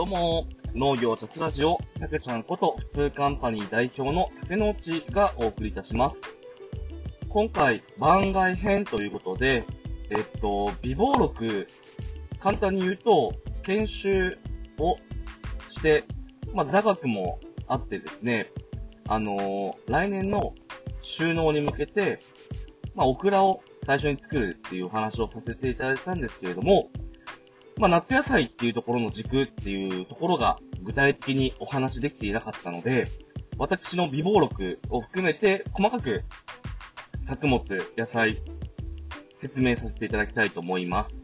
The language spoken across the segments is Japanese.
どうも、農業雑ラジオ、たけちゃんこと普通カンパニー代表の竹野内がお送りいたします。今回、番外編ということで、えっと、微暴録、簡単に言うと、研修をして、まあ、座学もあってですね、あのー、来年の収納に向けて、まあ、オクラを最初に作るっていうお話をさせていただいたんですけれども、まあ、夏野菜っていうところの軸っていうところが具体的にお話できていなかったので、私の微暴録を含めて細かく作物、野菜、説明させていただきたいと思います。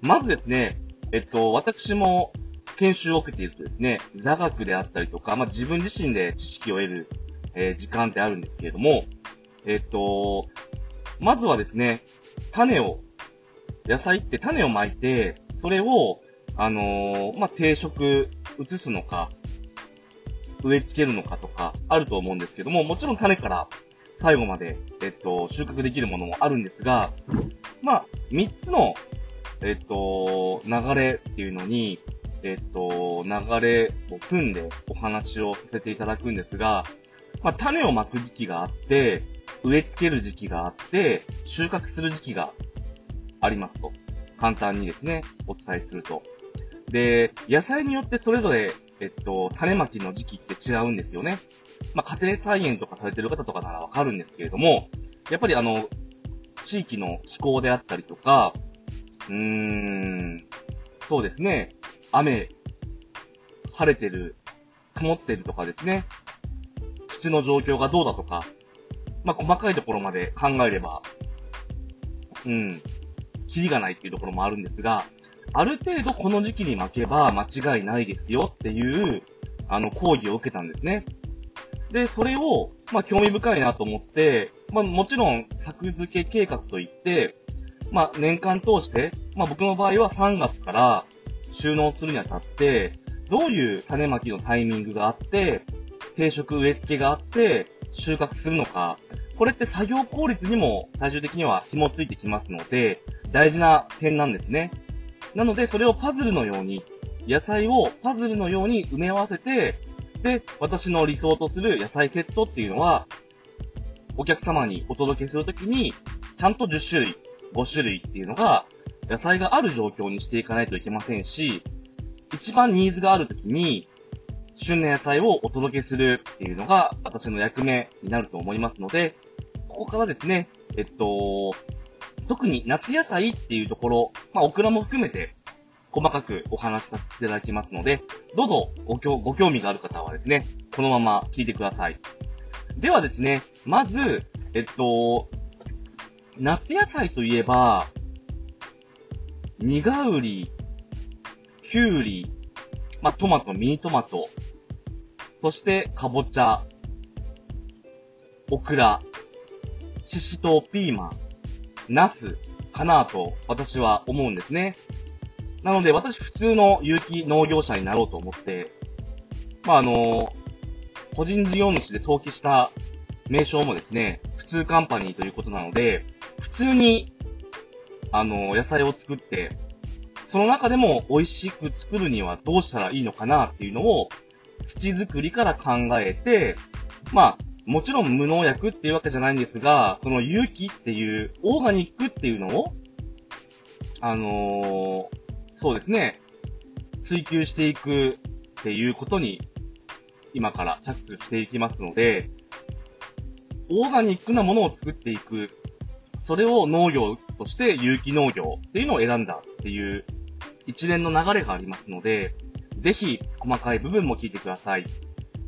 まずですね、えっと、私も研修を受けているとですね、座学であったりとか、まあ、自分自身で知識を得る、えー、時間ってあるんですけれども、えっと、まずはですね、種を、野菜って種をまいて、それを、あのー、まあ、定食移すのか、植え付けるのかとか、あると思うんですけども、もちろん種から最後まで、えっと、収穫できるものもあるんですが、まあ、3つの、えっと、流れっていうのに、えっと、流れを組んでお話をさせていただくんですが、まあ、種をまく時期があって、植え付ける時期があって、収穫する時期がありますと。簡単にですね、お伝えすると。で、野菜によってそれぞれ、えっと、種まきの時期って違うんですよね。まあ、家庭菜園とかされてる方とかならわかるんですけれども、やっぱりあの、地域の気候であったりとか、うーん、そうですね、雨、晴れてる、曇ってるとかですね、土の状況がどうだとか、まあ、細かいところまで考えれば、うん、キリがないっていうところもあるんですが、ある程度この時期に負けば間違いないですよっていう、あの、講義を受けたんですね。で、それを、まあ、興味深いなと思って、まあ、もちろん、作付け計画といって、まあ、年間通して、まあ、僕の場合は3月から収納するにあたって、どういう種まきのタイミングがあって、定食植え付けがあって、収穫するのか、これって作業効率にも最終的には紐ついてきますので、大事な点なんですね。なので、それをパズルのように、野菜をパズルのように埋め合わせて、で、私の理想とする野菜セットっていうのは、お客様にお届けするときに、ちゃんと10種類、5種類っていうのが、野菜がある状況にしていかないといけませんし、一番ニーズがあるときに、旬な野菜をお届けするっていうのが、私の役目になると思いますので、ここからですね、えっと、特に夏野菜っていうところ、まあ、オクラも含めて、細かくお話しさせていただきますので、どうぞごご興味がある方はですね、このまま聞いてください。ではですね、まず、えっと、夏野菜といえば、苦ウリ、キュウリ、まあ、トマト、ミニトマト、そして、かぼちゃ、オクラ、シシトウ、ピーマン、ナス。かなと私は思うんですね。なので私普通の有機農業者になろうと思って、まああの、個人事業主で登記した。名称もですね、普通カンパニーということなので、普通に、あの、野菜を作って、その中でも美味しく作るにはどうしたらいいのかなっていうのを、土作りから考えて、まあ、もちろん無農薬っていうわけじゃないんですが、その有機っていう、オーガニックっていうのを、あのー、そうですね、追求していくっていうことに、今から着手していきますので、オーガニックなものを作っていく。それを農業として有機農業っていうのを選んだっていう一連の流れがありますので、ぜひ細かい部分も聞いてください。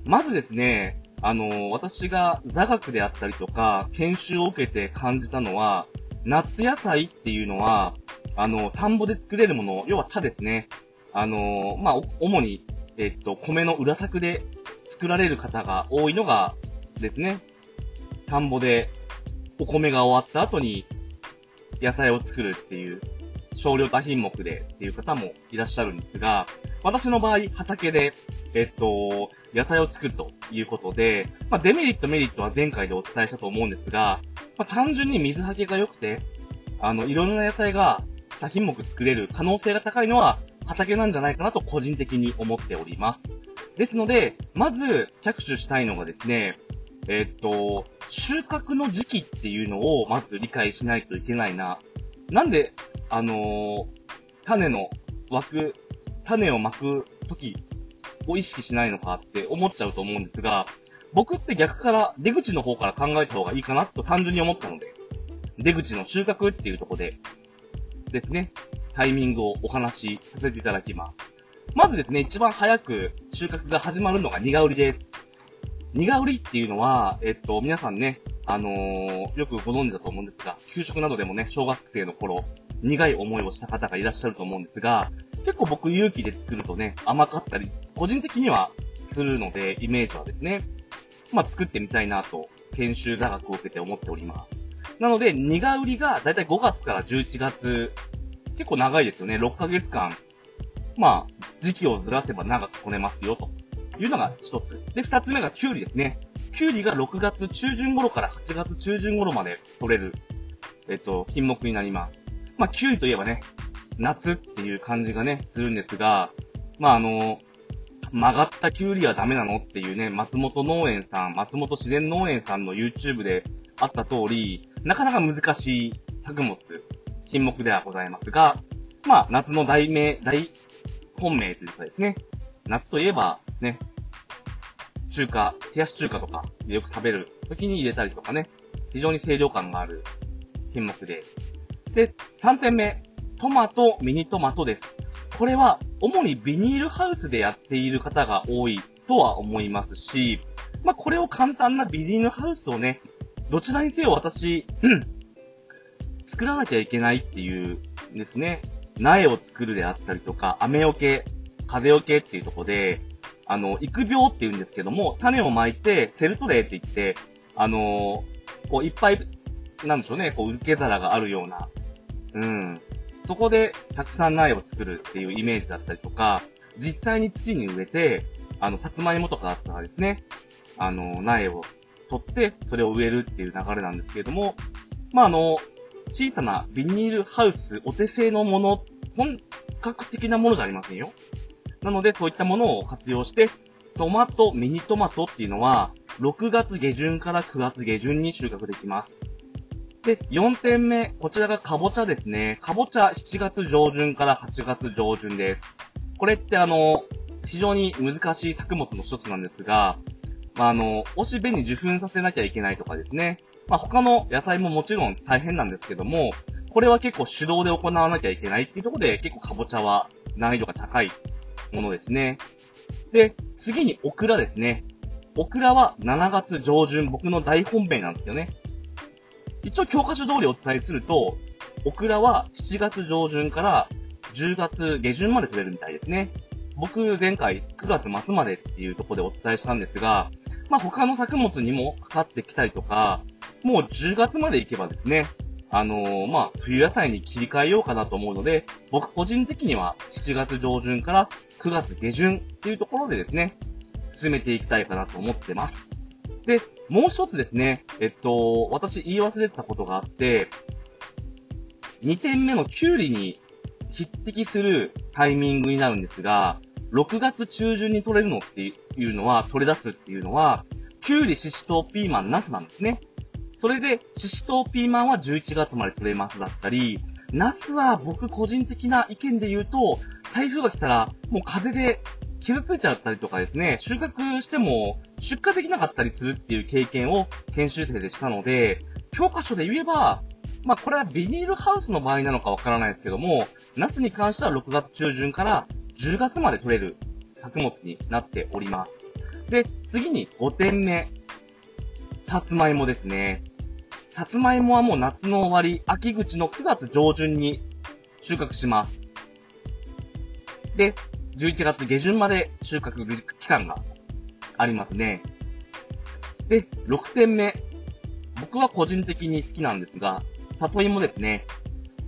まずですね、あの、私が座学であったりとか、研修を受けて感じたのは、夏野菜っていうのは、あの、田んぼで作れるもの、要は田ですね。あの、まあ、主に、えっと、米の裏作で作られる方が多いのがですね、田んぼでお米が終わった後に野菜を作るっていう少量多品目でっていう方もいらっしゃるんですが、私の場合、畑で、えっと、野菜を作るということで、まあ、デメリット、メリットは前回でお伝えしたと思うんですが、まあ、単純に水はけが良くて、あの、いろんな野菜が多品目作れる可能性が高いのは、畑なんじゃないかなと個人的に思っております。ですので、まず着手したいのがですね、え、っと、収穫の時期っていうのをまず理解しないといけないな。なんで、あのー、種の湧く、種を巻く時を意識しないのかって思っちゃうと思うんですが、僕って逆から出口の方から考えた方がいいかなと単純に思ったので、出口の収穫っていうとこでですね、タイミングをお話しさせていただきます。まずですね、一番早く収穫が始まるのが苦売りです。苦売りっていうのは、えっと、皆さんね、あのー、よくご存知だと思うんですが、給食などでもね、小学生の頃、苦い思いをした方がいらっしゃると思うんですが、結構僕勇気で作るとね、甘かったり、個人的にはするので、イメージはですね、まあ、作ってみたいなと、研修座学を受けて思っております。なので、苦売りがだいたい5月から11月、結構長いですよね。6ヶ月間。まあ、時期をずらせば長くこねますよ、というのが一つ。で、二つ目がキュウリですね。キュウリが6月中旬頃から8月中旬頃まで取れる、えっと、品目になります。まあ、キュウリといえばね、夏っていう感じがね、するんですが、まあ、あの、曲がったキュウリはダメなのっていうね、松本農園さん、松本自然農園さんの YouTube であった通り、なかなか難しい作物、品目ではございますが、まあ、夏の大名、大本命というかですね、夏といえば、ね、中華、冷やし中華とかでよく食べる時に入れたりとかね、非常に清涼感がある品目で。で、3点目、トマト、ミニトマトです。これは、主にビニールハウスでやっている方が多いとは思いますし、まあ、これを簡単なビニールハウスをね、どちらにせよ私、うん、作らなきゃいけないっていうですね、苗を作るであったりとか、雨よけ、風よけっていうとこで、あの、育苗って言うんですけども、種をまいて、セルトレーって言って、あのー、こう、いっぱい、なんでしょうね、こう、受け皿があるような、うん。そこで、たくさん苗を作るっていうイメージだったりとか、実際に土に植えて、あの、さつまいもとかだったらですね、あの、苗を取って、それを植えるっていう流れなんですけれども、まあ、あの、小さなビニールハウス、お手製のもの、本格的なものじゃありませんよ。なので、そういったものを活用して、トマト、ミニトマトっていうのは、6月下旬から9月下旬に収穫できます。で、4点目、こちらがかぼちゃですね。かぼちゃ7月上旬から8月上旬です。これってあの、非常に難しい作物の一つなんですが、まあ、あの、押し紅受粉させなきゃいけないとかですね。まあ、他の野菜ももちろん大変なんですけども、これは結構手動で行わなきゃいけないっていうところで結構かぼちゃは難易度が高いものですね。で、次にオクラですね。オクラは7月上旬、僕の大本命なんですよね。一応教科書通りお伝えすると、オクラは7月上旬から10月下旬まで取れるみたいですね。僕前回9月末までっていうとこでお伝えしたんですが、まあ他の作物にもかかってきたりとか、もう10月まで行けばですね、あのー、まあ、冬野菜に切り替えようかなと思うので、僕個人的には7月上旬から9月下旬っていうところでですね、進めていきたいかなと思ってます。で、もう一つですね、えっと、私言い忘れてたことがあって、2点目のキュウリに匹敵するタイミングになるんですが、6月中旬に取れるのっていうのは、取れ出すっていうのは、キュウリ、シシトウ、ピーマン、ナスなんですね。それで、シシトウ、ピーマンは11月まで取れますだったり、ナスは僕個人的な意見で言うと、台風が来たら、もう風で傷ついちゃったりとかですね、収穫しても出荷できなかったりするっていう経験を研修生でしたので、教科書で言えば、まあこれはビニールハウスの場合なのかわからないですけども、ナスに関しては6月中旬から10月まで取れる作物になっております。で、次に5点目。さつまいもですね。さつまいもはもう夏の終わり、秋口の9月上旬に収穫します。で、11月下旬まで収穫期間がありますね。で、6点目。僕は個人的に好きなんですが、里芋ですね。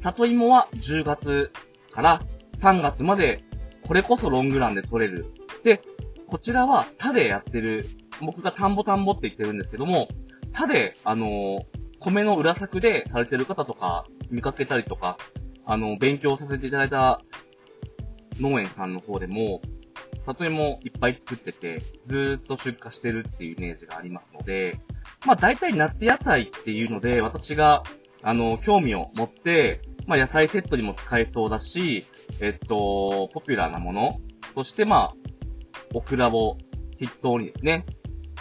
里芋は10月から3月までこれこそロングランで取れる。で、こちらは他でやってる、僕が田んぼ田んぼって言ってるんですけども、他で、あのー、米の裏作でされてる方とか見かけたりとか、あの、勉強させていただいた農園さんの方でも、里芋いっぱい作ってて、ずーっと出荷してるっていうイメージがありますので、まあ大体夏野菜っていうので、私が、あの、興味を持って、まあ野菜セットにも使えそうだし、えっと、ポピュラーなものそしてまあ、オクラを筆頭にですね、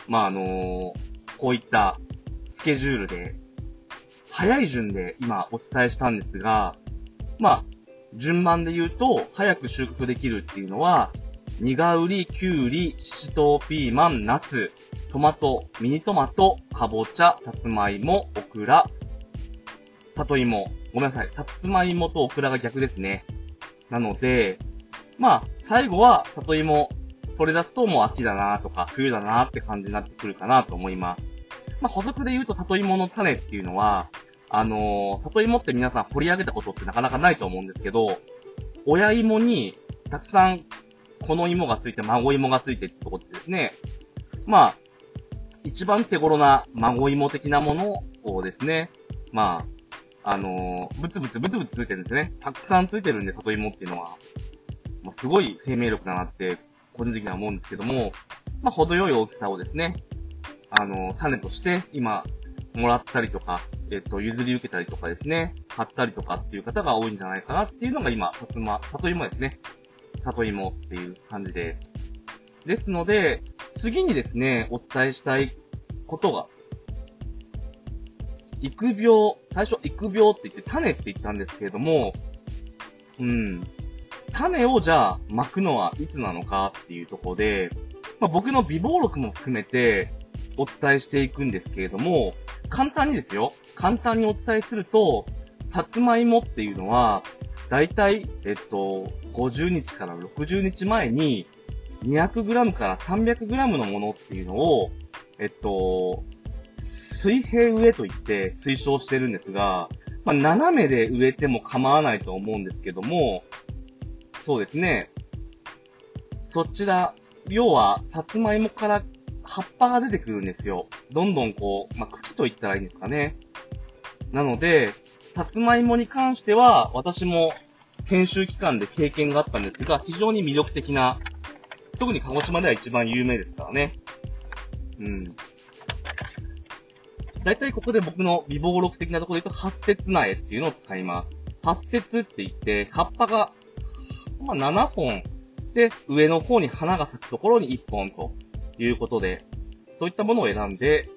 まああのこういったスケジュールで、早い順で今お伝えしたんですが、まあ、順番で言うと、早く収穫できるっていうのは、ニガウリ、キュウリ、シシトウ、ピーマン、ナス、トマト、ミニトマト、カボチャ、さつまいも、オクラ、里芋。ごめんなさい。さつまいもとオクラが逆ですね。なので、まあ、最後は里芋取れ出すともう秋だなとか冬だなって感じになってくるかなと思います。まあ、補足で言うと里芋の種っていうのは、あのー、里芋って皆さん掘り上げたことってなかなかないと思うんですけど、親芋にたくさんこの芋がついて、孫芋がついてってとこってですね、まあ、一番手頃な孫芋的なものをですね、まあ、あのー、ブツブツブツブツついてるんですね。たくさんついてるんで、里芋っていうのは。まあ、すごい生命力だなって、個人的には思うんですけども、まあ、程よい大きさをですね、あの、種として今、もらったりとか、えっ、と、譲り受けたりとかですね、買ったりとかっていう方が多いんじゃないかなっていうのが今、さつま、里芋ですね。里芋っていう感じです。ですので、次にですね、お伝えしたいことが、育苗、最初育苗って言って種って言ったんですけれども、うん、種をじゃあ巻くのはいつなのかっていうところで、まあ、僕の微暴録も含めてお伝えしていくんですけれども、簡単にですよ、簡単にお伝えすると、さつまいもっていうのは、だいたい、えっと、50日から60日前に、200g から 300g のものっていうのを、えっと、水平植えと言って推奨してるんですが、まあ、斜めで植えても構わないと思うんですけども、そうですね。そちら、要は、さつまいもから葉っぱが出てくるんですよ。どんどんこう、まあ、茎と言ったらいいんですかね。なので、さつまいもに関しては、私も研修期間で経験があったんですが、非常に魅力的な、特に鹿児島では一番有名ですからね。うん。だいたいここで僕の微暴録的なところで言うと、発節苗っていうのを使います。発節って言って、葉っぱが、まあ、7本で、上の方に花が咲くところに1本ということで、そういったものを選んで、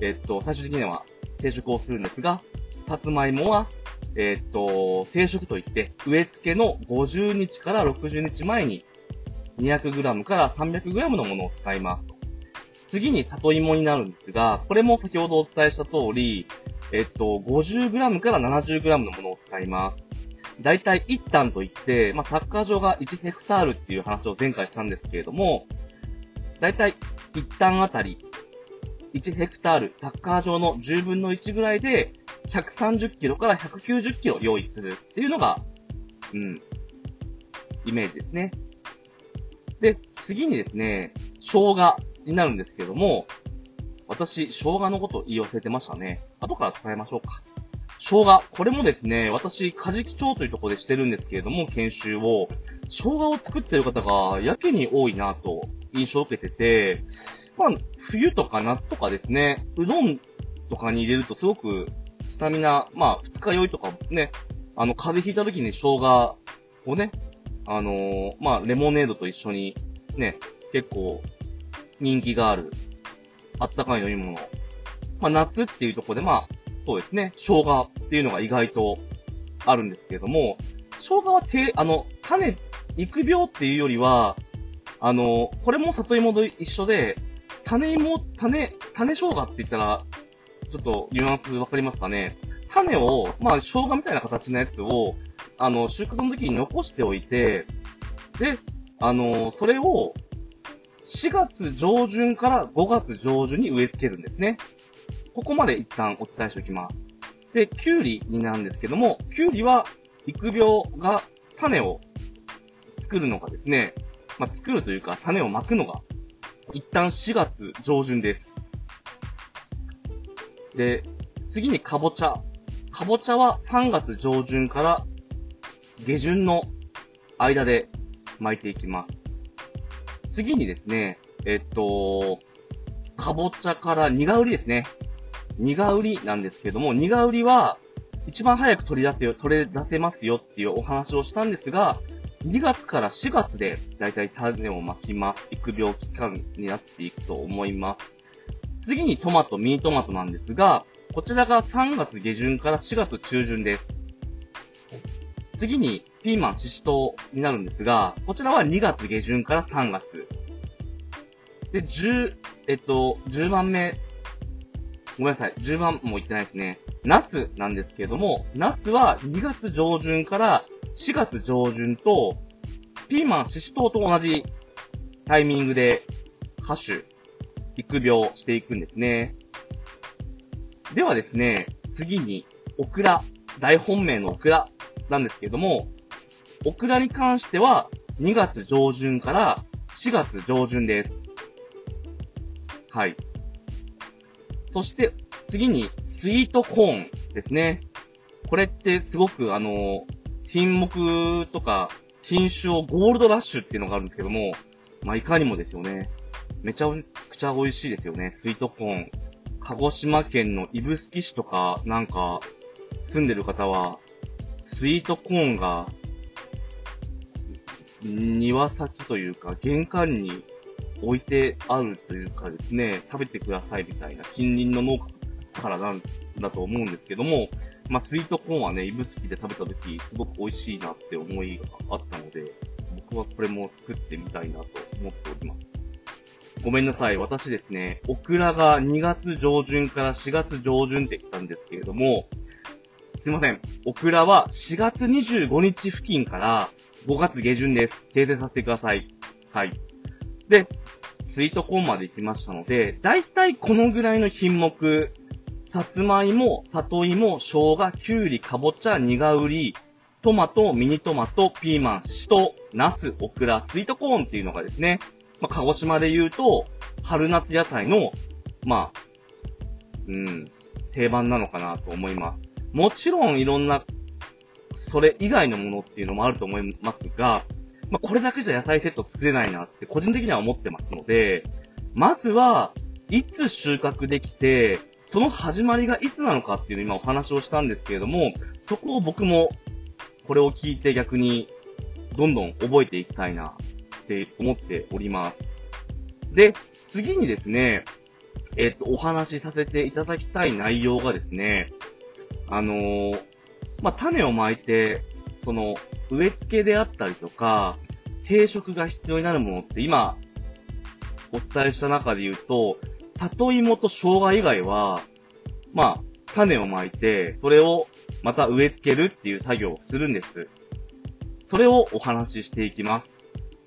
えっと、最終的には定食をするんですが、さつまいもは、え、っと、定食といって、植え付けの50日から60日前に 200g から 300g のものを使います。次に里芋になるんですが、これも先ほどお伝えした通り、えっと、50g から 70g のものを使います。だいたい1単といって、まあ、サッカー場が1ヘクタールっていう話を前回したんですけれども、だいたい1単あたり1ヘクタール、サッカー場の10分の1ぐらいで、130キロから190キロ用意するっていうのが、うん、イメージですね。で、次にですね、生姜になるんですけども、私、生姜のこと言い忘れてましたね。後から伝えましょうか。生姜。これもですね、私、カジキ町というところでしてるんですけれども、研修を、生姜を作ってる方がやけに多いなと印象を受けてて、まあ、冬とか夏とかですね、うどんとかに入れるとすごくスタミナ、まあ、二日酔いとかね、あの、風邪ひいた時に生姜をね、あのー、まあ、レモネードと一緒にね、結構人気がある、あったかい飲み物。まあ、夏っていうとこで、まあ、そうですね、生姜っていうのが意外とあるんですけれども、生姜はて、あの、種、育苗っていうよりは、あの、これも里芋と一緒で、種芋、種、種生姜って言ったら、ちょっとニュアンスわかりますかね？種を、まあ、生姜みたいな形のやつを、あの、収穫の時に残しておいて、で、あの、それを、4月上旬から5月上旬に植え付けるんですね。ここまで一旦お伝えしておきます。で、キュウリになんですけども、キュウリは、育苗が種を作るのがですね、まあ、作るというか種をまくのが一旦4月上旬です。で、次にかぼちゃ。かぼちゃは3月上旬から下旬の間で巻いていきます。次にですね、えっと、かぼちゃから苦売りですね。苦売りなんですけども、苦売りは、一番早く取り出せよ、取れ出せますよっていうお話をしたんですが、2月から4月でだいたい種をまきます。育苗期間になっていくと思います。次にトマト、ミニトマトなんですが、こちらが3月下旬から4月中旬です。次にピーマン、シシトウになるんですが、こちらは2月下旬から3月。で、10、えっと、10番目、ごめんなさい、10番も言ってないですね。ナスなんですけれども、ナスは2月上旬から4月上旬と、ピーマン、シシトウと同じタイミングで、ハッシュ、育苗していくんですね。ではですね、次に、オクラ、大本命のオクラなんですけれども、オクラに関しては2月上旬から4月上旬です。はい。そして、次に、スイートコーンですね。これってすごくあの、品目とか、品種をゴールドラッシュっていうのがあるんですけども、まあ、いかにもですよね。めちゃくちゃ美味しいですよね。スイートコーン。鹿児島県の指宿市とか、なんか、住んでる方は、スイートコーンが、庭先というか、玄関に置いてあるというかですね、食べてくださいみたいな近隣の農家からなんだと思うんですけども、まあ、スイートコーンはね、指宿で食べた時、すごく美味しいなって思いがあったので、僕はこれも作ってみたいなと思っております。ごめんなさい。私ですね、オクラが2月上旬から4月上旬って来たんですけれども、すいません。オクラは4月25日付近から5月下旬です。訂正させてください。はい。で、スイートコーンまで行きましたので、だいたいこのぐらいの品目、さつまいも、里芋、生姜、きゅうり、かぼちゃ、苦売り、トマト、ミニトマト、ピーマン、シト、ナス、オクラ、スイートコーンっていうのがですね、まあ、鹿児島で言うと、春夏野菜の、まあ、うん、定番なのかなと思います。もちろんいろんな、それ以外のものっていうのもあると思いますが、まあ、これだけじゃ野菜セット作れないなって個人的には思ってますので、まずは、いつ収穫できて、その始まりがいつなのかっていうのを今お話をしたんですけれども、そこを僕もこれを聞いて逆にどんどん覚えていきたいなって思っております。で、次にですね、えっ、と、お話しさせていただきたい内容がですね、あのー、まあ、種をまいて、その、植え付けであったりとか、定食が必要になるものって今、お伝えした中で言うと、里芋と生姜以外は、まあ、種をまいて、それをまた植え付けるっていう作業をするんです。それをお話ししていきます。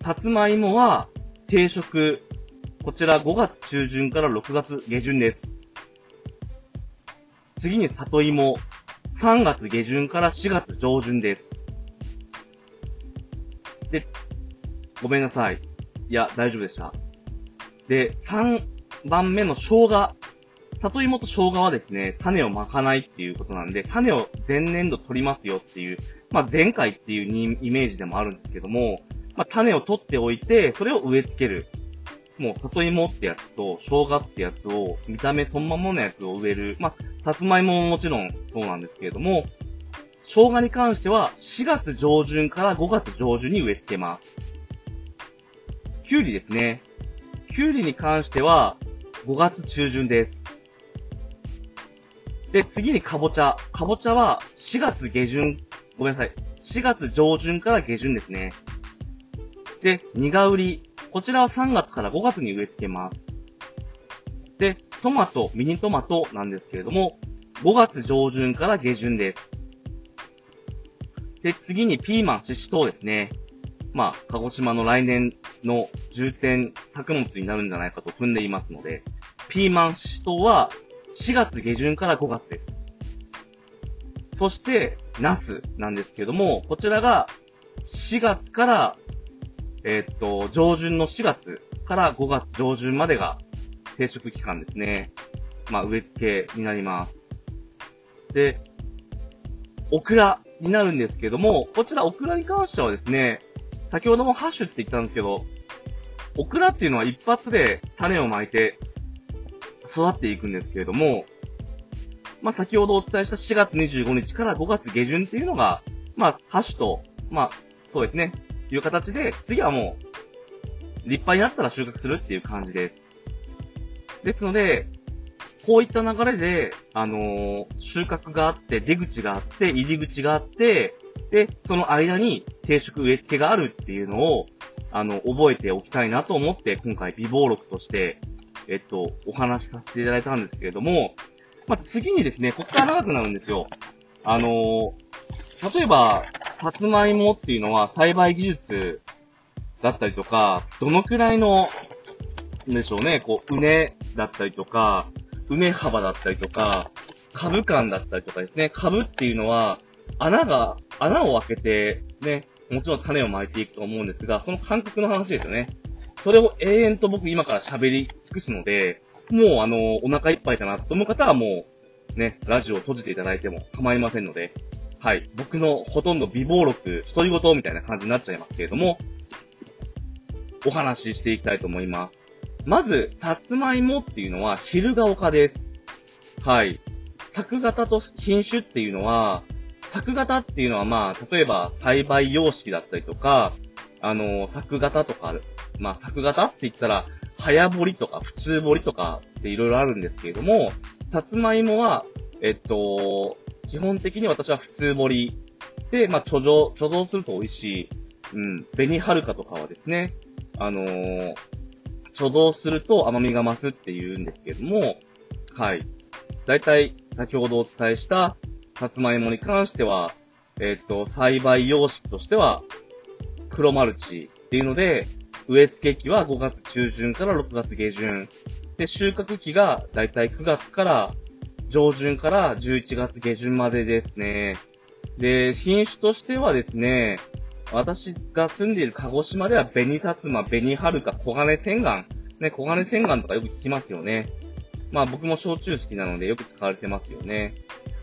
さつまいもは、定食、こちら5月中旬から6月下旬です。次に里芋、3月下旬から4月上旬です。で、ごめんなさい。いや、大丈夫でした。で、3番目の生姜。里芋と生姜はですね、種をまかないっていうことなんで、種を前年度取りますよっていう、まあ前回っていうイメージでもあるんですけども、まあ、種を取っておいて、それを植え付ける。もう、里芋ってやつと、生姜ってやつを、見た目そのままのやつを植える。まあ、さつまいもももちろんそうなんですけれども、生姜に関しては、4月上旬から5月上旬に植え付けます。きゅうりですね。きゅうりに関しては、5月中旬です。で、次にかぼちゃ。かぼちゃは4月下旬、ごめんなさい。4月上旬から下旬ですね。で、苦売り。こちらは3月から5月に植え付けます。で、トマト、ミニトマトなんですけれども、5月上旬から下旬です。で、次にピーマン、シシトウですね。まあ、鹿児島の来年の重点作物になるんじゃないかと踏んでいますので、ピーマン、シシトウは4月下旬から5月です。そして、ナスなんですけども、こちらが4月からえー、っと、上旬の4月から5月上旬までが定食期間ですね。まあ、植え付けになります。で、オクラになるんですけども、こちらオクラに関してはですね、先ほどもハッシュって言ったんですけど、オクラっていうのは一発で種をまいて育っていくんですけれども、まあ、先ほどお伝えした4月25日から5月下旬っていうのが、まあ、ハッシュと、まあ、そうですね、いう形で、次はもう、立派になったら収穫するっていう感じです。ですので、こういった流れで、あのー、収穫があって、出口があって、入り口があって、で、その間に定食植え付けがあるっていうのを、あの、覚えておきたいなと思って、今回微暴録として、えっと、お話しさせていただいたんですけれども、まあ、次にですね、ここから長くなるんですよ。あのー、例えば、さつまいもっていうのは栽培技術だったりとか、どのくらいの、でしょうね、こう、うねだったりとか、うね幅だったりとか、株感だったりとかですね、株っていうのは、穴が、穴を開けて、ね、もちろん種をまいていくと思うんですが、その感覚の話ですよね。それを永遠と僕今から喋り尽くすので、もうあの、お腹いっぱいだなと思う方はもう、ね、ラジオを閉じていただいても構いませんので、はい。僕のほとんど微暴録、独り言みたいな感じになっちゃいますけれども、お話ししていきたいと思います。まず、さつまいもっていうのは、昼が丘です。はい。作型と品種っていうのは、作型っていうのはまあ、例えば栽培様式だったりとか、あの、作型とか、まあ、作型って言ったら、早掘りとか普通掘りとかっていろいろあるんですけれども、さつまいもは、えっと、基本的に私は普通掘りで、まあ、貯蔵、貯蔵すると美味しい。うん、紅はるかとかはですね、あのー、貯蔵すると甘みが増すって言うんですけども、はい。だいたい先ほどお伝えしたさつまいもに関しては、えっ、と、栽培様式としては、黒マルチっていうので、植え付け期は5月中旬から6月下旬。で、収穫期がだいたい9月から上旬から11月下旬までですね。で、品種としてはですね、私が住んでいる鹿児島では紅薩摩、紅はるか、黄金洗顔。ね、黄金洗顔とかよく聞きますよね。まあ僕も焼酎好きなのでよく使われてますよね。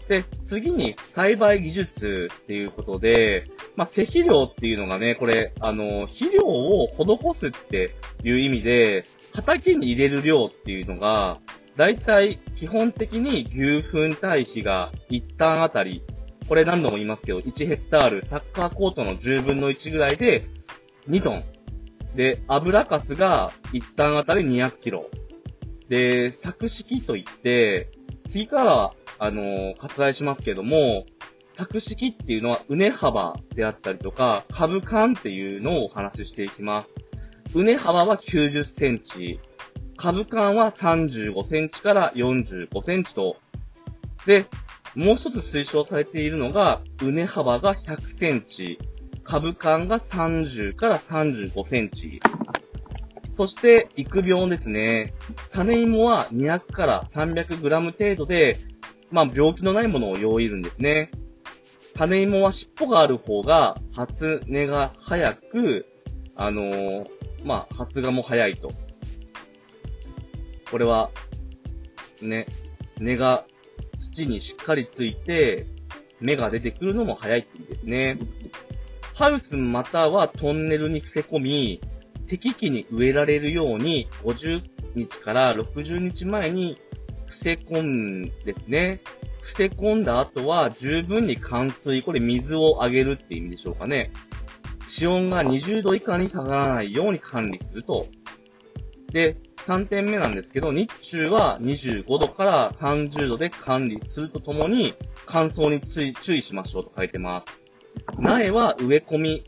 で、次に栽培技術っていうことで、まあ、施肥料っていうのがね、これ、あの、肥料を施すっていう意味で、畑に入れる量っていうのが、だいたい基本的に牛糞堆肥が一旦あたり、これ何度も言いますけど、1ヘクタール、サッカーコートの10分の1ぐらいで2トン。で、油かすが一旦あたり200キロ。で、作式といって、次からは、あのー、割愛しますけども、作式っていうのは、うね幅であったりとか、株間っていうのをお話ししていきます。うね幅は90センチ、株間は35センチから45センチと、で、もう一つ推奨されているのが、うね幅が100センチ、株間が30から35センチ。そして、育苗ですね。種芋は200から300グラム程度で、まあ、病気のないものを用意るんですね。種芋は尻尾がある方が発根が早く、あのー、まあ、発芽も早いと。これは、ね、根が土にしっかりついて、芽が出てくるのも早いって意味ですね。ハウスまたはトンネルに伏せ込み、適期に植えられるように、50日から60日前に伏せ込んですね。伏せ込んだ後は十分に冠水、これ水をあげるって意味でしょうかね。地温が20度以下に下がらないように管理すると。で、3点目なんですけど、日中は25度から30度で管理するとともに、乾燥に注意しましょうと書いてます。苗は植え込み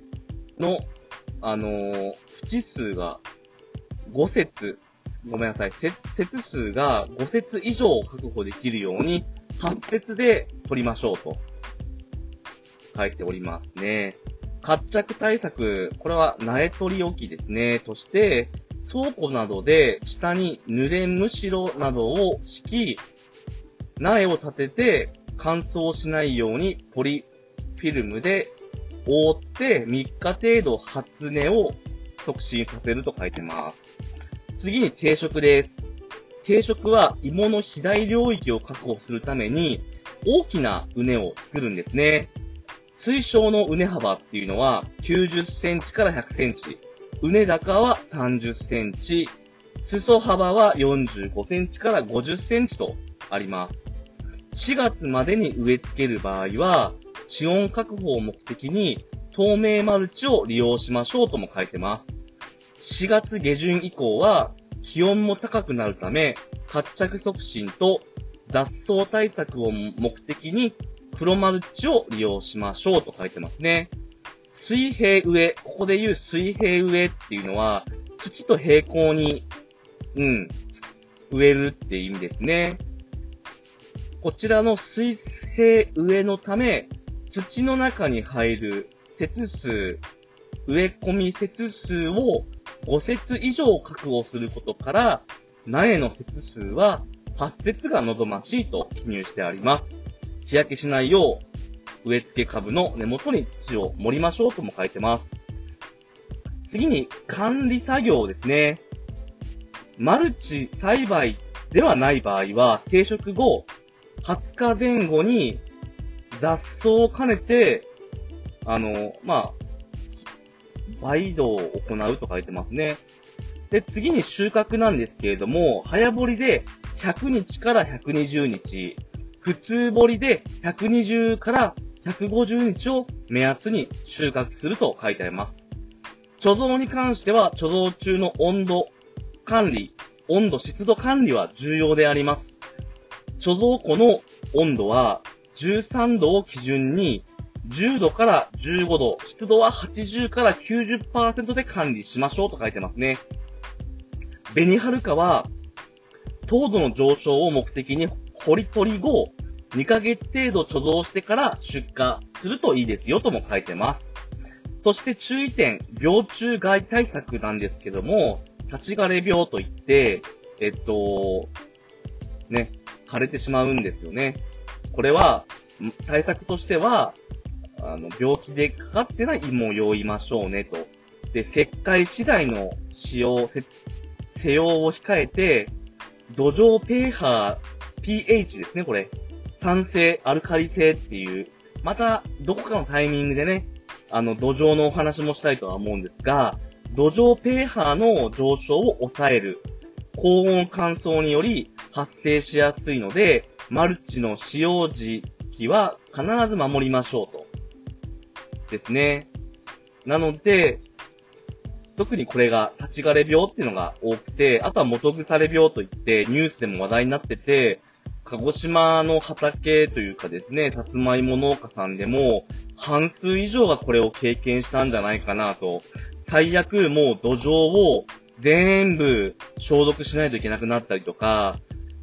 のあのー、縁数が5節、ごめんなさい、節、節数が5節以上を確保できるように、8節で取りましょうと、書いておりますね。活着対策、これは苗取り置きですね、として、倉庫などで下に濡れむしろなどを敷き、苗を立てて乾燥しないようにポリフィルムで覆って3日程度発根を促進させると書いてます。次に定食です。定食は芋の肥大領域を確保するために大きな畝を作るんですね。推奨の畝幅っていうのは90センチから100センチ。畝高は30センチ。裾幅は45センチから50センチとあります。4月までに植え付ける場合は、地温確保を目的に透明マルチを利用しましょうとも書いてます。4月下旬以降は気温も高くなるため、発着促進と雑草対策を目的に黒マルチを利用しましょうと書いてますね。水平植え、ここで言う水平植えっていうのは、土と平行に、うん、植えるって意味ですね。こちらの水平植えのため、土の中に入る節数、植え込み節数を5節以上確保することから、苗の節数は8節が望ましいと記入してあります。日焼けしないよう、植え付け株の根元に土を盛りましょうとも書いてます。次に、管理作業ですね。マルチ栽培ではない場合は、定食後、20日前後に雑草を兼ねて、あの、まあ、培土を行うと書いてますね。で、次に収穫なんですけれども、早掘りで100日から120日、普通掘りで120から150日を目安に収穫すると書いてあります。貯蔵に関しては、貯蔵中の温度管理、温度湿度管理は重要であります。貯蔵庫の温度は13度を基準に10度から15度、湿度は80から90%で管理しましょうと書いてますね。紅はるかは、糖度の上昇を目的に掘り取り後、2ヶ月程度貯蔵してから出荷するといいですよとも書いてます。そして注意点、病虫害対策なんですけども、立ち枯れ病といって、えっと、ね、枯れてしまうんですよね。これは、対策としては、あの、病気でかかってない芋を用意ましょうねと。で、石灰次第の使用、施用を控えて、土壌ペーハー、pH ですね、これ。酸性、アルカリ性っていう、また、どこかのタイミングでね、あの、土壌のお話もしたいとは思うんですが、土壌ペーハーの上昇を抑える。高温乾燥により発生しやすいので、マルチの使用時期は必ず守りましょうと。ですね。なので、特にこれが立ち枯れ病っていうのが多くて、あとは元腐れ病といってニュースでも話題になってて、鹿児島の畑というかですね、さつまいも農家さんでも、半数以上がこれを経験したんじゃないかなと。最悪もう土壌を全部消毒しないといけなくなったりとか、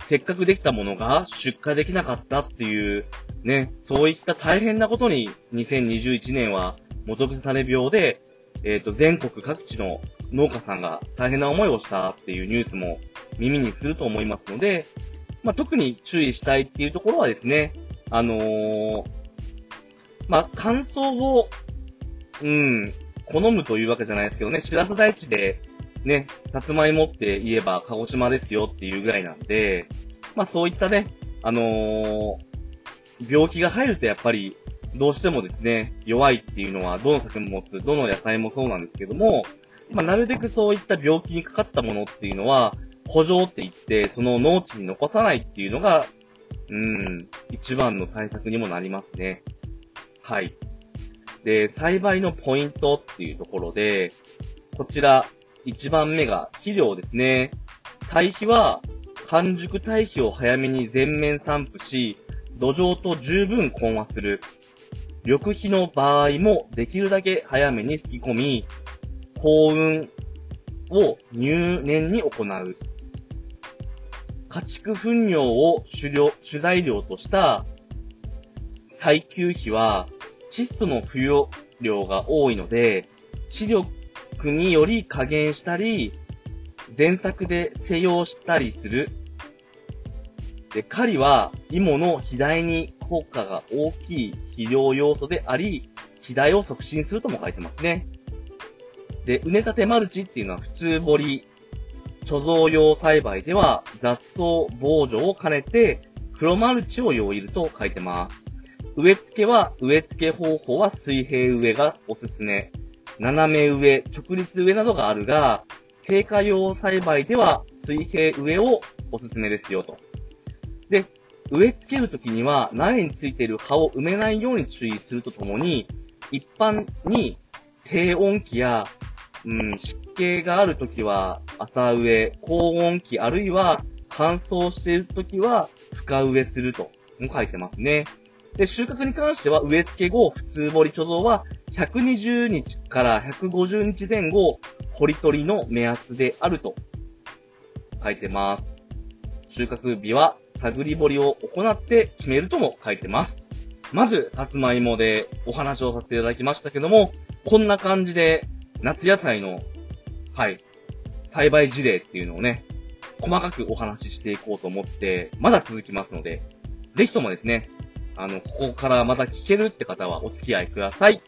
せっかくできたものが出荷できなかったっていう、ね、そういった大変なことに2021年は元腐れ病で、えっ、ー、と、全国各地の農家さんが大変な思いをしたっていうニュースも耳にすると思いますので、まあ、特に注意したいっていうところはですね、あのー、まあ、乾燥を、うん、好むというわけじゃないですけどね、知ら大地でね、さつまいもって言えば鹿児島ですよっていうぐらいなんで、まあそういったね、あのー、病気が入るとやっぱり、どうしてもですね、弱いっていうのは、どの作物、どの野菜もそうなんですけども、まあなるべくそういった病気にかかったものっていうのは、補助って言って、その農地に残さないっていうのが、うん、一番の対策にもなりますね。はい。で、栽培のポイントっていうところで、こちら、1番目が肥料ですね。堆肥は、完熟堆肥を早めに全面散布し、土壌と十分混和する。緑肥の場合もできるだけ早めにすき込み、幸運を入念に行う。家畜糞尿を主料主材料とした耐久肥は窒素の付与量が多いので、知力により加減したり、前作で施用したりする。で、狩りは芋の肥大に効果が大きい肥料要素であり、肥大を促進するとも書いてますね。で、畝立てマルチっていうのは普通掘り、貯蔵用栽培では雑草防除を兼ねて黒マルチを用意ると書いてます。植え付けは、植え付け方法は水平植えがおすすめ。斜め植え、直立植えなどがあるが、成果用栽培では水平植えをおすすめですよと。で、植え付けるときには苗についている葉を埋めないように注意するとともに、一般に低温期や、うん、湿気があるときは朝植え、高温期あるいは乾燥しているときは深植えするとも書いてますね。で、収穫に関しては植え付け後、普通掘り貯蔵は120日から150日前後、掘り取りの目安であると書いてます。収穫日は探り掘りを行って決めるとも書いてます。まず、さつまいもでお話をさせていただきましたけども、こんな感じで夏野菜の、はい、栽培事例っていうのをね、細かくお話ししていこうと思って、まだ続きますので、ぜひともですね、あの、ここからまた聞けるって方はお付き合いください。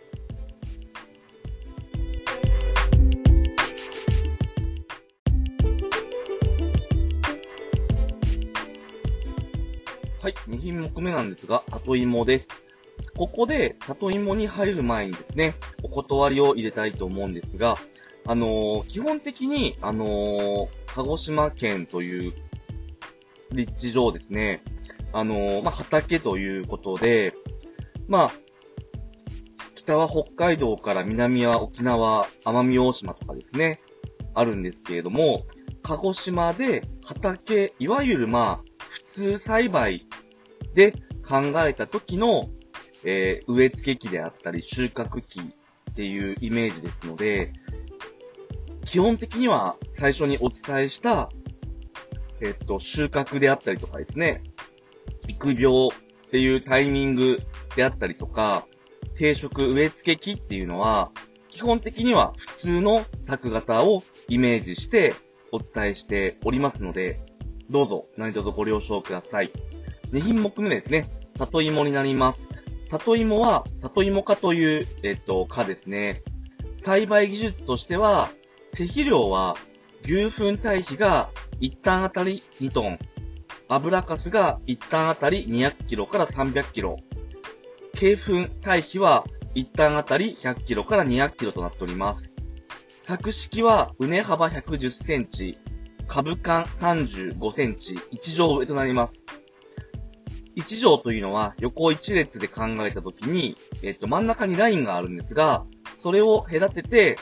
はい、2品目目なんですが、里芋です。ここで、里芋に入る前にですね、お断りを入れたいと思うんですが、あのー、基本的に、あのー、鹿児島県という立地上ですね、あのー、まあ、畑ということで、まあ、北は北海道から南は沖縄、奄美大島とかですね、あるんですけれども、鹿児島で畑、いわゆるまあ、普通栽培で考えた時の、えー、植え付け機であったり収穫機っていうイメージですので、基本的には最初にお伝えした、えっと、収穫であったりとかですね、育苗っていうタイミングであったりとか、定食植え付け機っていうのは、基本的には普通の作型をイメージしてお伝えしておりますので、どうぞ何卒ご了承ください。2品目目ですね。里芋になります。里芋は、里芋科という、えっと、科ですね。栽培技術としては、施肥量は、牛糞堆肥が一旦あたり2トン、油かすが一旦あたり200キロから300キロ、鶏糞堆肥は一旦あたり100キロから200キロとなっております。作式は、畝幅110センチ、株間35センチ、1畳上となります。1畳というのは横1列で考えたときに、えっと、真ん中にラインがあるんですが、それを隔てて、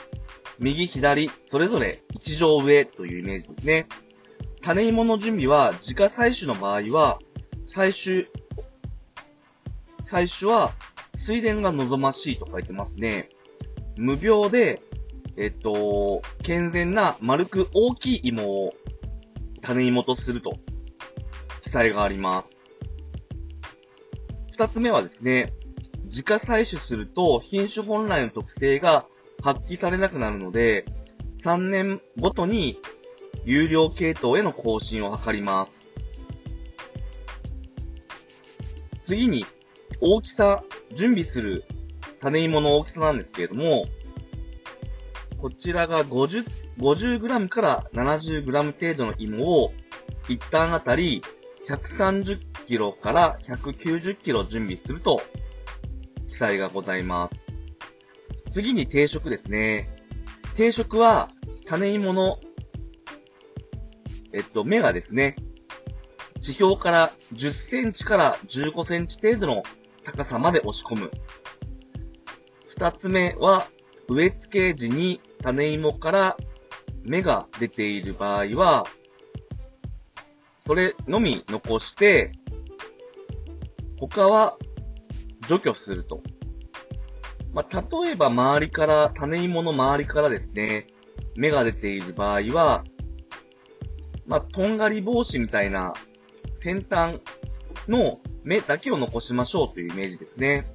右、左、それぞれ1畳上というイメージですね。種芋の準備は、自家採取の場合は、採取、採取は、水田が望ましいと書いてますね。無病で、えっと、健全な丸く大きい芋を種芋とすると、記載があります。二つ目はですね、自家採取すると品種本来の特性が発揮されなくなるので、3年ごとに有料系統への更新を図ります。次に、大きさ、準備する種芋の大きさなんですけれども、こちらが50、50g から 70g 程度の芋を一旦あたり130 130kg から 190kg 準備すると記載がございます。次に定食ですね。定食は種芋の、えっと、芽がですね、地表から10センチから15センチ程度の高さまで押し込む。二つ目は、植え付け時に種芋から芽が出ている場合は、それのみ残して、他は除去すると。まあ、例えば周りから、種芋の周りからですね、芽が出ている場合は、まあ、とんがり帽子みたいな先端の芽だけを残しましょうというイメージですね。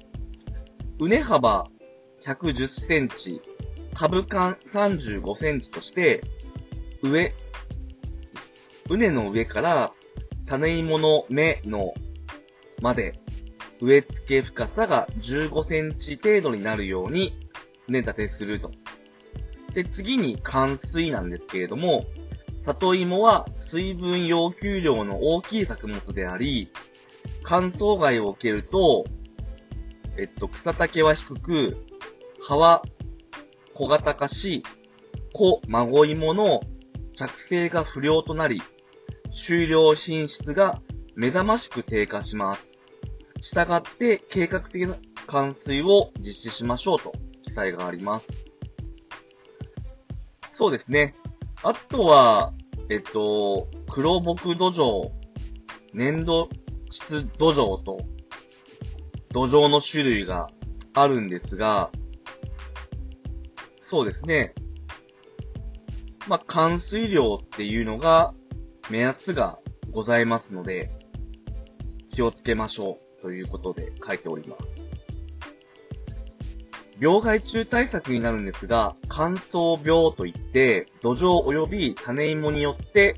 畝幅110センチ、株間35センチとして、上、畝の上から種芋の芽のまで植え付け深さが15センチ程度になるように畝立てすると。で、次に冠水なんですけれども、里芋は水分要求量の大きい作物であり、乾燥害を受けると、えっと、草丈は低く、葉は小型化し、小孫芋の着生が不良となり、終了品質が目覚ましく低下します。したがって計画的な冠水を実施しましょうと記載があります。そうですね。あとは、えっと、黒木土壌、粘土質土壌と土壌の種類があるんですが、そうですね。まあ、冠水量っていうのが目安がございますので、気をつけましょうということで書いております。病害虫対策になるんですが、乾燥病といって、土壌及び種芋によって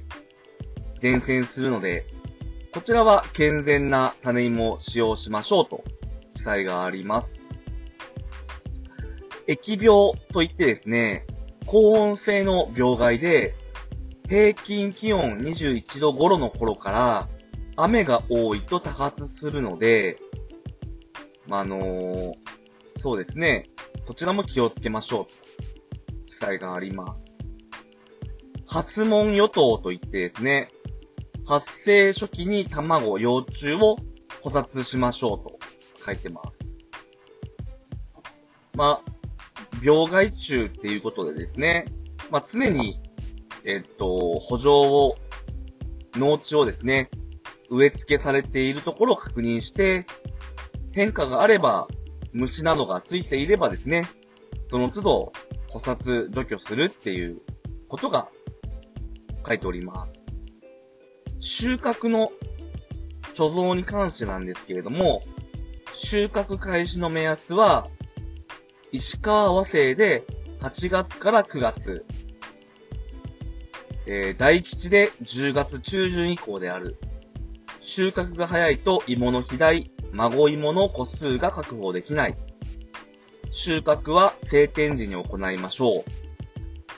伝染するので、こちらは健全な種芋を使用しましょうと記載があります。疫病といってですね、高温性の病害で、平均気温21度頃の頃から雨が多いと多発するので、まあ、あのー、そうですね、こちらも気をつけましょう記載があります。発問与党といってですね、発生初期に卵、幼虫を捕殺しましょうと書いてます。まあ、病害虫っていうことでですね、まあ、常に、えっと、補助を、農地をですね、植え付けされているところを確認して、変化があれば、虫などがついていればですね、その都度、捕殺、除去するっていうことが書いております。収穫の貯蔵に関してなんですけれども、収穫開始の目安は、石川和製で8月から9月、えー、大吉で10月中旬以降である。収穫が早いと芋の肥大、孫芋の個数が確保できない。収穫は晴天時に行いましょう。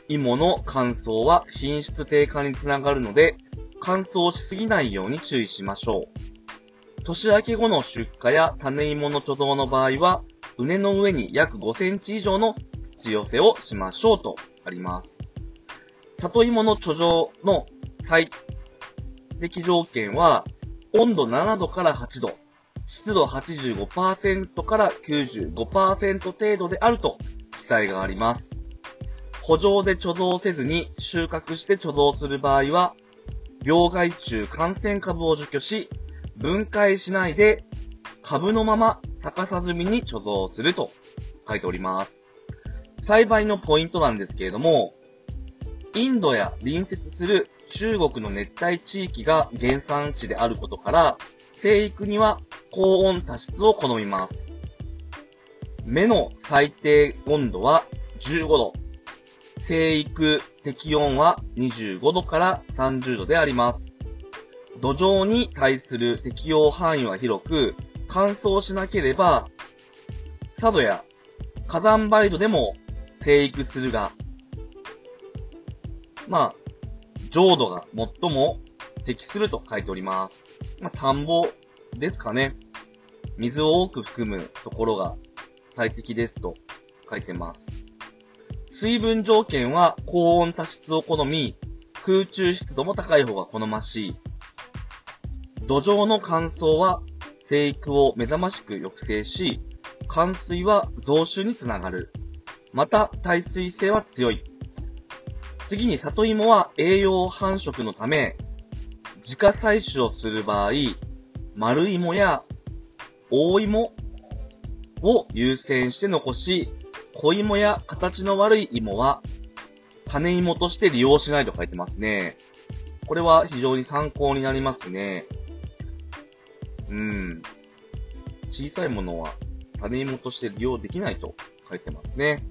芋の乾燥は品質低下につながるので、乾燥しすぎないように注意しましょう。年明け後の出荷や種芋の貯蔵の場合は、畝の上に約5センチ以上の土寄せをしましょうとあります。里芋の貯蔵の最適条件は、温度7度から8度、湿度85%から95%程度であると記載があります。補助で貯蔵せずに収穫して貯蔵する場合は、病害虫感染株を除去し、分解しないで株のまま逆さ積みに貯蔵すると書いております。栽培のポイントなんですけれども、インドや隣接する中国の熱帯地域が原産地であることから、生育には高温多湿を好みます。目の最低温度は15度。生育適温は25度から30度であります。土壌に対する適用範囲は広く、乾燥しなければ、佐渡や火山灰土でも生育するが、まあ、浄土が最も適すると書いております。まあ、田んぼですかね。水を多く含むところが最適ですと書いてます。水分条件は高温多湿を好み、空中湿度も高い方が好ましい。土壌の乾燥は生育を目覚ましく抑制し、冠水は増収につながる。また、耐水性は強い。次に里芋は栄養繁殖のため、自家採取をする場合、丸芋や大芋を優先して残し、小芋や形の悪い芋は種芋として利用しないと書いてますね。これは非常に参考になりますね。うん。小さいものは種芋として利用できないと書いてますね。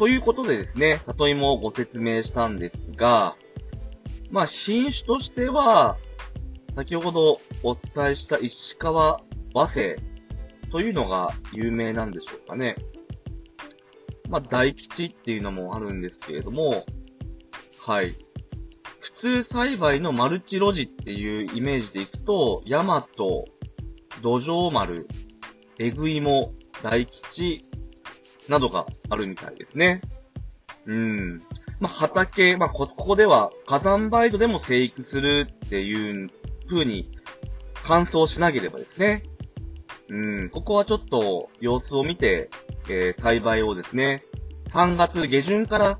ということでですね、里芋をご説明したんですが、まあ品種としては、先ほどお伝えした石川和製というのが有名なんでしょうかね。まあ大吉っていうのもあるんですけれども、はい。普通栽培のマルチロジっていうイメージでいくと、ヤマト、土壌丸、えぐいも、大吉、などがあるみたいですね。うん。まあ、畑、まあ、こ、ここでは火山灰土でも生育するっていう風に乾燥しなければですね。うん、ここはちょっと様子を見て、えー、栽培をですね、3月下旬から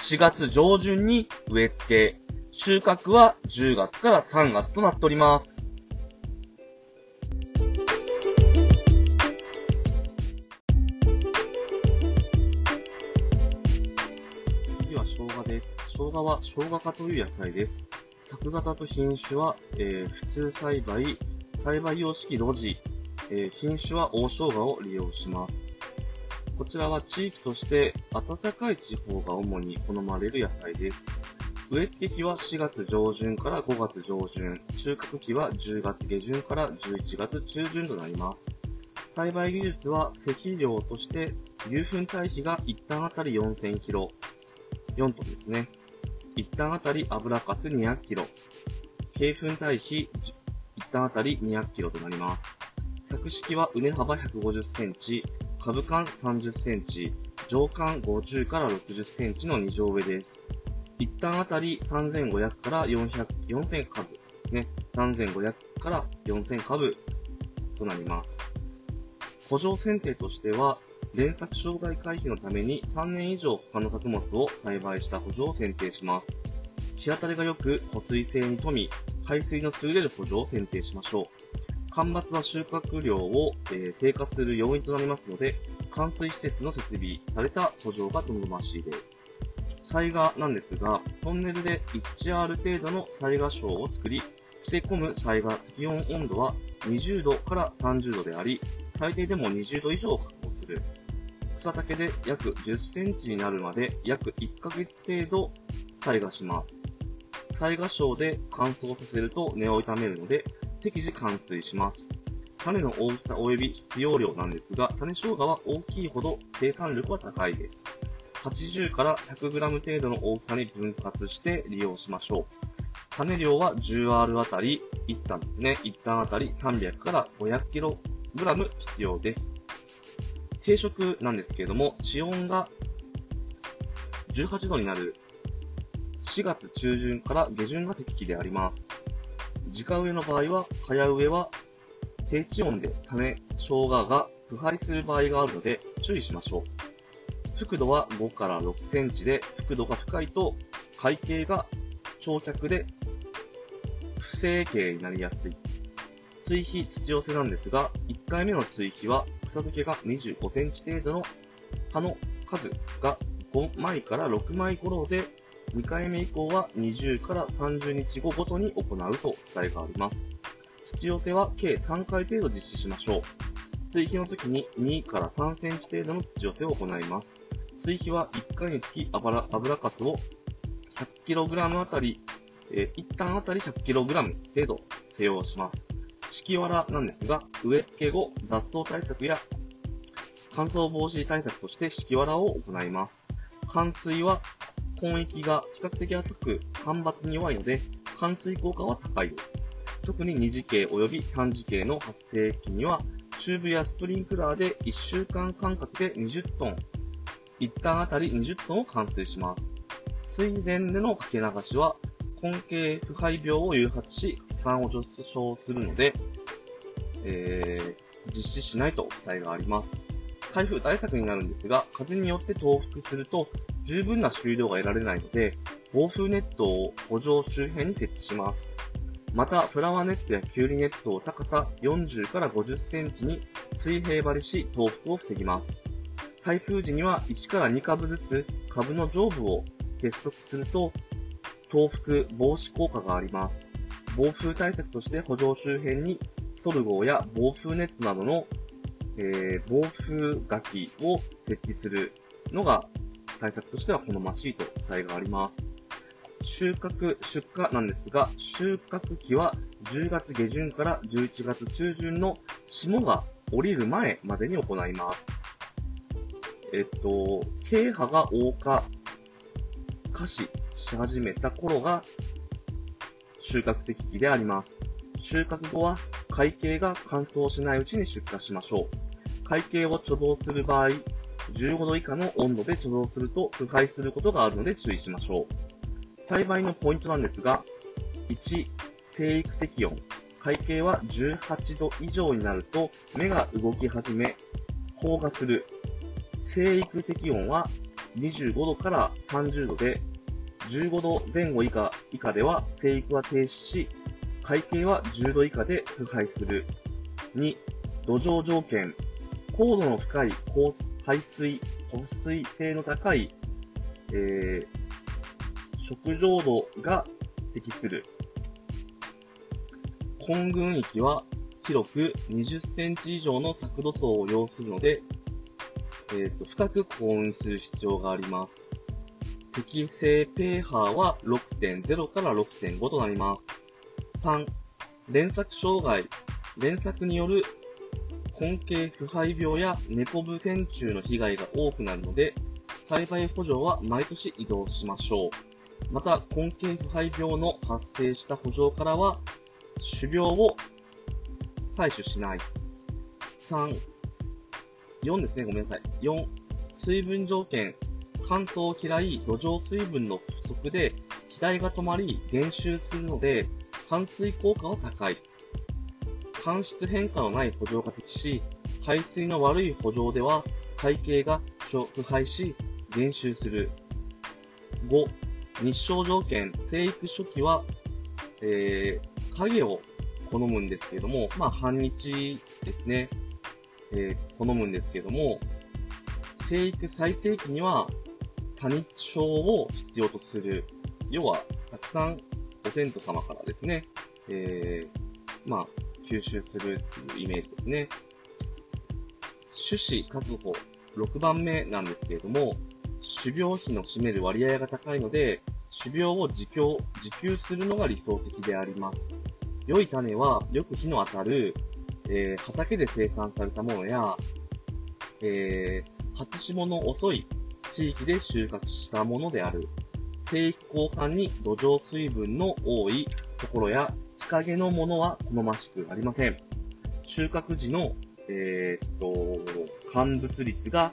4月上旬に植え付け、収穫は10月から3月となっております。生姜は生姜科という野菜です。作型と品種は、えー、普通栽培、栽培様式露地、えー、品種は大生姜を利用します。こちらは地域として暖かい地方が主に好まれる野菜です。植え付け期は4月上旬から5月上旬、収穫期は10月下旬から11月中旬となります。栽培技術は施肥量として牛糞堆肥が一旦あたり4000キロ、4トンですね。一旦あたり油かす200キロ。鶏粉堆肥一旦あたり200キロとなります。作式は畝幅150センチ、株間30センチ、上間50から60センチの2乗上です。一旦あたり3500から400、4000株ね。3500から4000株となります。補助選定としては、連作障害回避のために3年以上他の作物を栽培した補助を選定します。日当たりが良く、保水性に富み、排水の優れる補助を選定しましょう。干ばつは収穫量を、えー、低下する要因となりますので、冠水施設の設備された補助が望ましいです。災害なんですが、トンネルで 1R 程度の災害症を作り、着せ込む災害適温温度は20度から30度であり、最低でも20度以上を確保する。草丈で約10センチになるまで約1ヶ月程度栽培します。栽培症で乾燥させると根を傷めるので適時灌水します。種の大きさ及び必要量なんですが、種生姜は大きいほど生産力は高いです。80から 100g 程度の大きさに分割して利用しましょう。種量は 10R あたり、1単ですね。1単あたり300から 500kg 必要です。定食なんですけれども、地温が18度になる4月中旬から下旬が適期であります。直植えの場合は、早植えは低地温で種、生姜が腐敗する場合があるので注意しましょう。覆度は5から6センチで、覆度が深いと海形が長脚で不正形になりやすい。追肥土寄せなんですが、1回目の追肥は草漬けが25センチ程度の葉の数が5枚から6枚頃で、2回目以降は20から30日後ごとに行うと伝えがあります。土寄せは計3回程度実施しましょう。追肥の時に2から3センチ程度の土寄せを行います。追肥は1回につき油油かすを 100kg あたり、えー、一旦あたり 100kg 程度使用します。敷わらなんですが、植え付け後、雑草対策や乾燥防止対策として敷わらを行います。灌水は根域が比較的浅く干ばつに弱いので、灌水効果は高いです。特に二次茎及び三次茎の発生期には、チューブやスプリンクラーで1週間間隔で20トン、1反あたり20トンを灌水します。水田でのかけ流しは、根茎腐敗病を誘発し、酸を上昇するので、えー、実施しないと記載があります。台風対策になるんですが、風によって倒伏すると十分な収量が得られないので、暴風ネットを補助周辺に設置します。また、フラワーネットやキュウリネットを高さ40から50センチに水平張りし、倒伏を防ぎます。台風時には1から2株ずつ株の上部を結束すると、倒伏防止効果があります。暴風対策として補助周辺にソルゴや暴風ネットなどの、えー、暴風垣を設置するのが対策としては好ましいと記載があります。収穫、出荷なんですが、収穫期は10月下旬から11月中旬の霜が降りる前までに行います。えっと、経波が大化、可視し始めた頃が収穫適期であります。収穫後は会計が乾燥しないうちに出荷しましょう。会計を貯蔵する場合、15度以下の温度で貯蔵すると腐敗することがあるので注意しましょう。栽培のポイントなんですが、1、生育適温。会計は18度以上になると芽が動き始め、硬化する。生育適温は25度から30度で、15度前後以下以下では生育は停止し、会計は10度以下で腐敗する。2、土壌条件。高度の深い排水、保水性の高い、えー、食浄度が適する。混群域は広く20センチ以上の作土層を要するので、えーと、深く降運する必要があります。適正ペーハーは6.0から6.5となります。3、連作障害。連作による根茎腐敗病や猫部線虫の被害が多くなるので、栽培補助は毎年移動しましょう。また、根茎腐敗病の発生した補助からは、種苗を採取しない。3、4ですね、ごめんなさい。4、水分条件。乾燥を嫌い、土壌水分の不足で気体が止まり減収するので、換水効果は高い。間質変化のない補助が適し、排水の悪い補助では会計が腐敗し減収する。5、日照条件。生育初期は、えー、影を好むんですけども、まあ、半日ですね。えー、好むんですけども、生育最盛期には多日照を必要とする。要は、たくさんご先祖様からですね、えー、まあ、吸収するっていうイメージですね。種子確保6番目なんですけれども、種苗費の占める割合が高いので、種苗を自供、自給するのが理想的であります。良い種はよく火の当たる、えー、畑で生産されたものや、えー、発霜の遅い地域で収穫したものである。生育交換に土壌水分の多いところや日陰のものは好ましくありません。収穫時の、えー、っと、乾物率が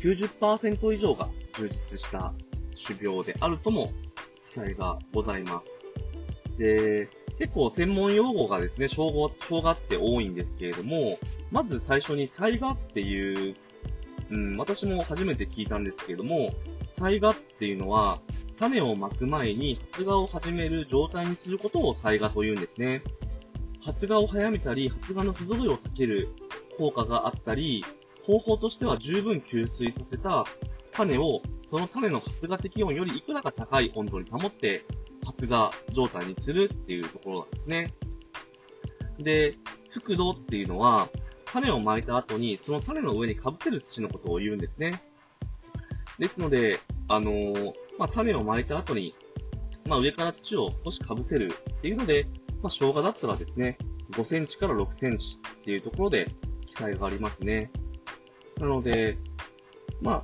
90%以上が充実した種苗であるとも記載がございます。で、結構専門用語がですね、称号、称がって多いんですけれども、まず最初に災害っていう、うん、私も初めて聞いたんですけれども、災害っていうのは、種をまく前に発芽を始める状態にすることを災害と言うんですね。発芽を早めたり、発芽の不揃いを避ける効果があったり、方法としては十分吸水させた種を、その種の発芽適温よりいくらか高い温度に保って発芽状態にするっていうところなんですね。で、覆土っていうのは、種をまいた後に、その種の上に被せる土のことを言うんですね。ですので、あのー、まあ、種をまいた後に、まあ、上から土を少し被せるっていうので、まあ、生姜だったらですね、5センチから6センチっていうところで記載がありますね。なので、まあ、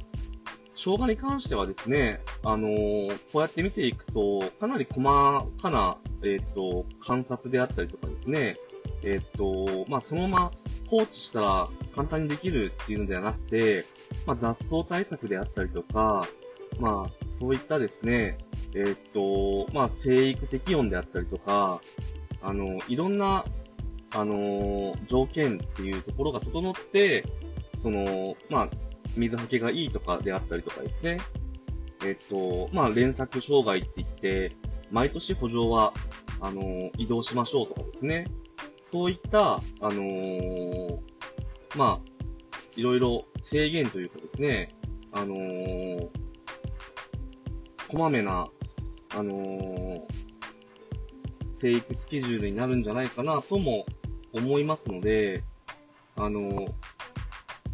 生姜に関してはですね、あのー、こうやって見ていくと、かなり細かな、えっ、ー、と、観察であったりとかですね、えっ、と、まあ、そのまま放置したら簡単にできるっていうのではなくて、まあ、雑草対策であったりとか、まあ、そういったですね、えっ、と、まあ、生育適温であったりとか、あの、いろんな、あの、条件っていうところが整って、その、まあ、水はけがいいとかであったりとかですね。えっと、まあ、連作障害って言って、毎年補助は、あの、移動しましょうとかですね。そういった、あのー、まあ、いろいろ制限というかですね、あのー、こまめな、あのー、生育スケジュールになるんじゃないかなとも思いますので、あの、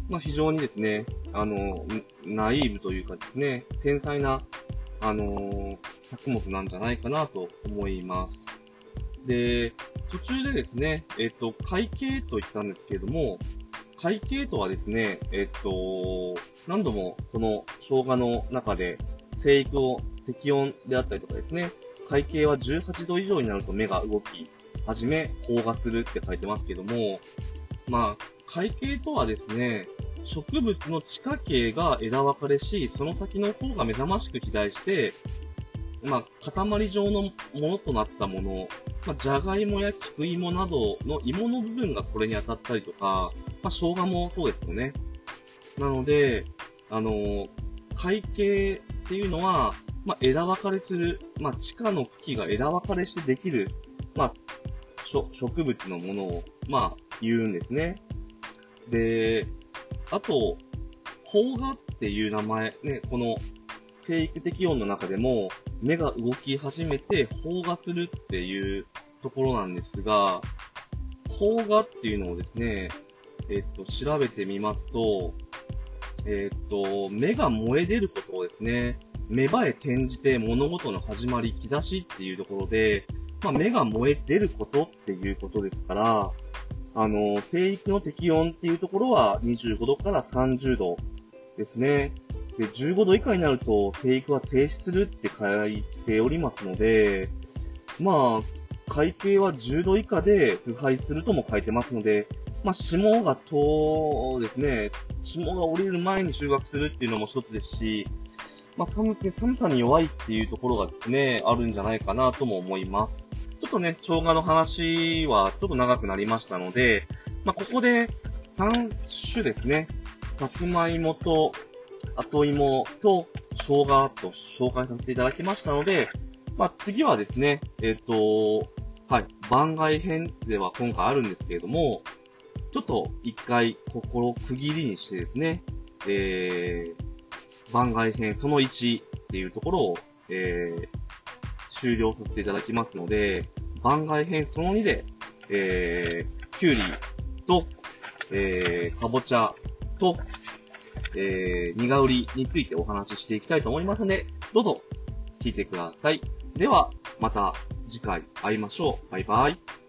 まあ、非常にですね、あの、ナイーブというかですね、繊細な、あの作物なんじゃないかなと思います。で、途中でですね、えっ、と、会計と言ったんですけれども、会計とはですね、えっ、と、何度もこの生姜の中で生育を適温であったりとかですね、会計は18度以上になると目が動き始め、飽和するって書いてますけども、まあ、会計とはですね、植物の地下茎が枝分かれし、その先の方が目覚ましく肥大して、まあ、塊状のものとなったもの、まあ、じゃがいもや菊芋などの芋の部分がこれに当たったりとか、まあ、生姜もそうですよね。なので、あの、会計っていうのは、まあ、枝分かれする、まあ、地下の茎が枝分かれしてできる、まあ、植物のものを、まあ、言うんですね。で、あと、邦画っていう名前、ね、この生育的音の中でも、目が動き始めて邦画するっていうところなんですが、邦画っていうのをですね、えっと、調べてみますと、えっと、目が燃え出ることをですね、芽生え転じて物事の始まり、兆しっていうところで、まあ、目が燃え出ることっていうことですから、あの、生育の適温っていうところは25度から30度ですね。で、15度以下になると生育は停止するって書いておりますので、まあ、海底は10度以下で腐敗するとも書いてますので、まあ、霜がと、ですね、霜が降りる前に収穫するっていうのも一つですし、まあ、寒く、寒さに弱いっていうところがですね、あるんじゃないかなとも思います。ちょっとね、生姜の話はちょっと長くなりましたので、まあ、ここで3種ですね。さつまいもと、後芋と生姜と紹介させていただきましたので、まあ、次はですね、えっ、ー、と、はい、番外編では今回あるんですけれども、ちょっと一回心区切りにしてですね、えー、番外編その1っていうところを、えー、終了させていただきますので、番外編その2で、えー、きゅうりと、えー、かぼちゃと、えー、苦売りについてお話ししていきたいと思いますので、どうぞ聞いてください。では、また次回会いましょう。バイバイ。